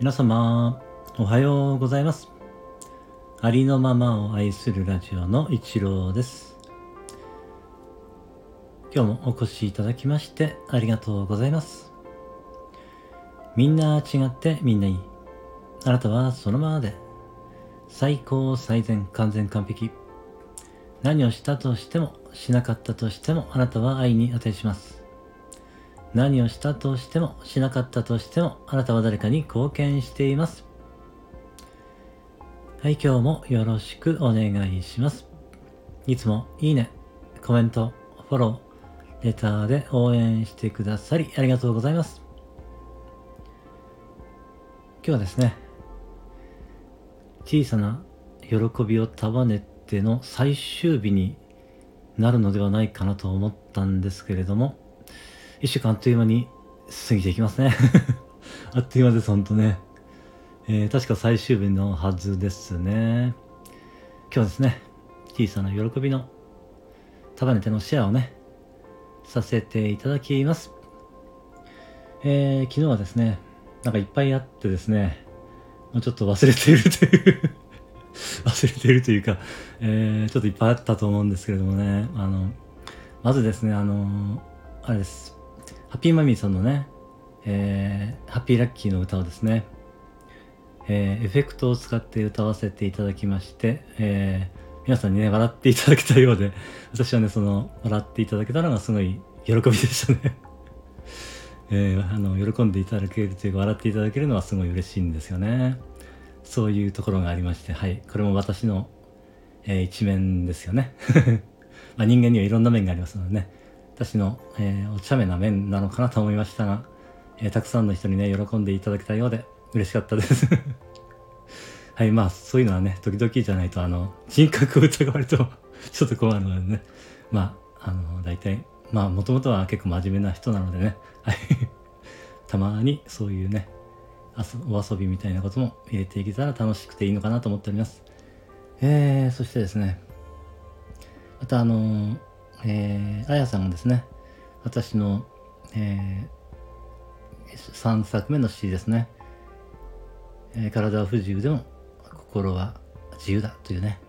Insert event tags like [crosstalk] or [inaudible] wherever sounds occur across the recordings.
皆様、おはようございます。ありのままを愛するラジオの一郎です。今日もお越しいただきましてありがとうございます。みんな違ってみんないい。あなたはそのままで最高最善完全完璧。何をしたとしてもしなかったとしてもあなたは愛に値します。何をしたとしてもしなかったとしてもあなたは誰かに貢献しています。はい、今日もよろしくお願いします。いつもいいね、コメント、フォロー、レターで応援してくださりありがとうございます。今日はですね、小さな喜びを束ねての最終日になるのではないかなと思ったんですけれども、一週間あっという間に過ぎていきますね [laughs] あっという間です、ほんとね。えー、確か最終日のはずですね。今日ですね、小さな喜びの束ねてのシェアをね、させていただきます。えー、昨日はですね、なんかいっぱいあってですね、もうちょっと忘れているという [laughs] 忘れているというか、えー、ちょっといっぱいあったと思うんですけれどもね、あの、まずですね、あの、あれです。ハッピーマミーさんのね、えー、ハッピーラッキーの歌をですね、えー、エフェクトを使って歌わせていただきまして、えー、皆さんにね、笑っていただけたようで、[laughs] 私はね、その、笑っていただけたのがすごい喜びでしたね。[laughs] えー、あの、喜んでいただけるというか、笑っていただけるのはすごい嬉しいんですよね。そういうところがありまして、はい。これも私の、えー、一面ですよね。[laughs] まあ、人間にはいろんな面がありますのでね。私の、えー、お茶目な面なのかなと思いましたが、えー、たくさんの人にね、喜んでいただけたようで嬉しかったです。[laughs] はい、まあ、そういうのはね、時々じゃないと、あの、人格を疑われると [laughs] ちょっと困るのでね、まあ、あの、大体、まあ、もともとは結構真面目な人なのでね、はい、[laughs] たまにそういうね、お遊びみたいなことも入れていけたら楽しくていいのかなと思っております。えー、そしてですね、またあのーえー、あやさんがですね、私の、えー、3作目の詩ですね、えー、体は不自由でも心は自由だというね、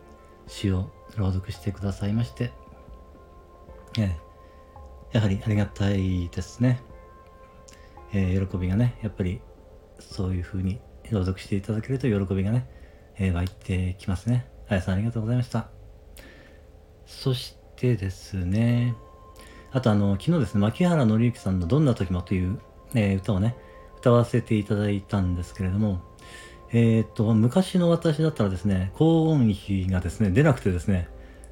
詩を朗読してくださいまして、えー、やはりありがたいですね。えー、喜びがね、やっぱりそういうふうに朗読していただけると喜びがね、えー、湧いてきますね。あやさんありがとうございました。そしててですね、あとあの、昨日ですね、牧原紀之さんのどんな時もという、えー、歌をね、歌わせていただいたんですけれども、えー、っと、昔の私だったらですね、高音域がですね、出なくてですね、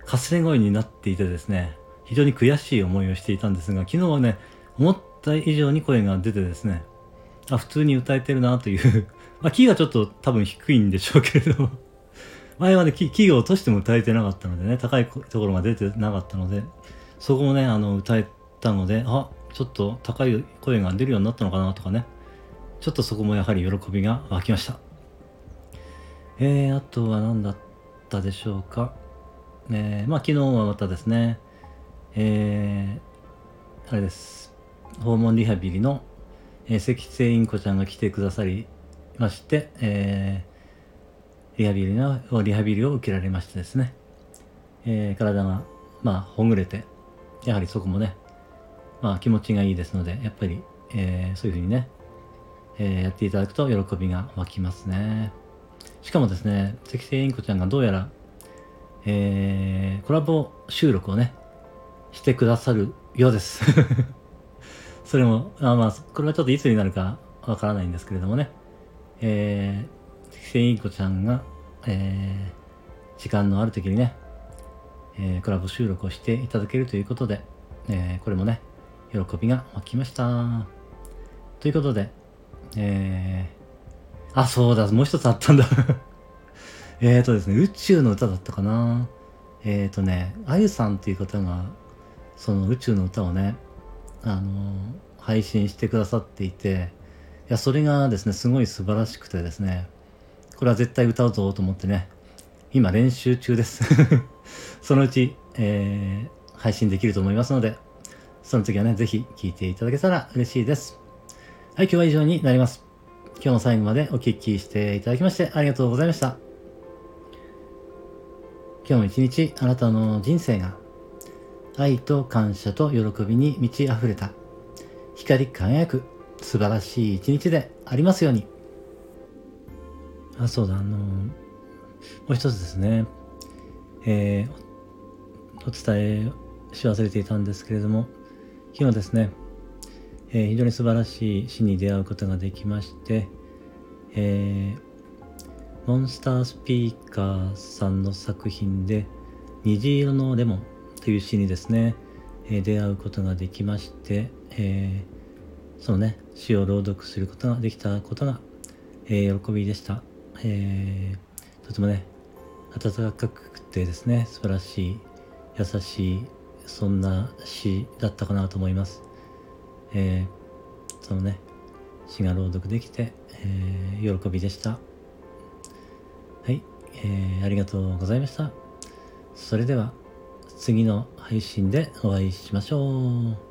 かすれ声になっていてですね、非常に悔しい思いをしていたんですが、昨日はね、思った以上に声が出てですね、あ、普通に歌えてるなという [laughs] まあ、キーがちょっと多分低いんでしょうけれども。前はね、キーを落としても歌えてなかったのでね、高いところが出てなかったので、そこもね、あの、歌えたので、あ、ちょっと高い声が出るようになったのかなとかね、ちょっとそこもやはり喜びが湧きました。えー、あとは何だったでしょうか。えー、まあ昨日はまたですね、えー、あれです。訪問リハビリの、えー、関瀬インコちゃんが来てくださりまして、えー、リハビリの、リハビリを受けられましてですね、えー、体が、まあ、ほぐれて、やはりそこもね、まあ、気持ちがいいですので、やっぱり、えー、そういうふうにね、えー、やっていただくと喜びが湧きますね。しかもですね、赤星インコちゃんがどうやら、えー、コラボ収録をね、してくださるようです。[laughs] それも、あまあ、これはちょっといつになるかわからないんですけれどもね、えー、セイコちゃんが、えー、時間のある時にね、えー、コラボ収録をしていただけるということで、えー、これもね、喜びが湧きました。ということで、えー、あ、そうだ、もう一つあったんだえっとですね、宇宙の歌だったかな。えっ、ー、とね、あゆさんっていう方が、その宇宙の歌をね、あのー、配信してくださっていて、いや、それがですね、すごい素晴らしくてですね、これは絶対歌うぞと思ってね、今練習中です [laughs] そのうち、えー、配信できると思いますので、その時はね、ぜひ聴いていただけたら嬉しいです。はい、今日は以上になります。今日も最後までお聞きしていただきましてありがとうございました。今日も一日あなたの人生が愛と感謝と喜びに満ち溢れた光り輝く素晴らしい一日でありますように。あ、そうだ、あの、もう一つですね、えー、お伝えし忘れていたんですけれども、昨日ですね、えー、非常に素晴らしい詩に出会うことができまして、えー、モンスタースピーカーさんの作品で「虹色のレモン」という詩にですね、えー、出会うことができまして、えー、そのね詩を朗読することができたことが、え喜びでした、えとてもね温かくてですね素晴らしい優しいそんな詩だったかなと思います。えー、そのね詩が朗読できて、えー、喜びでした。はい、えー、ありがとうございました。それでは次の配信でお会いしましょう。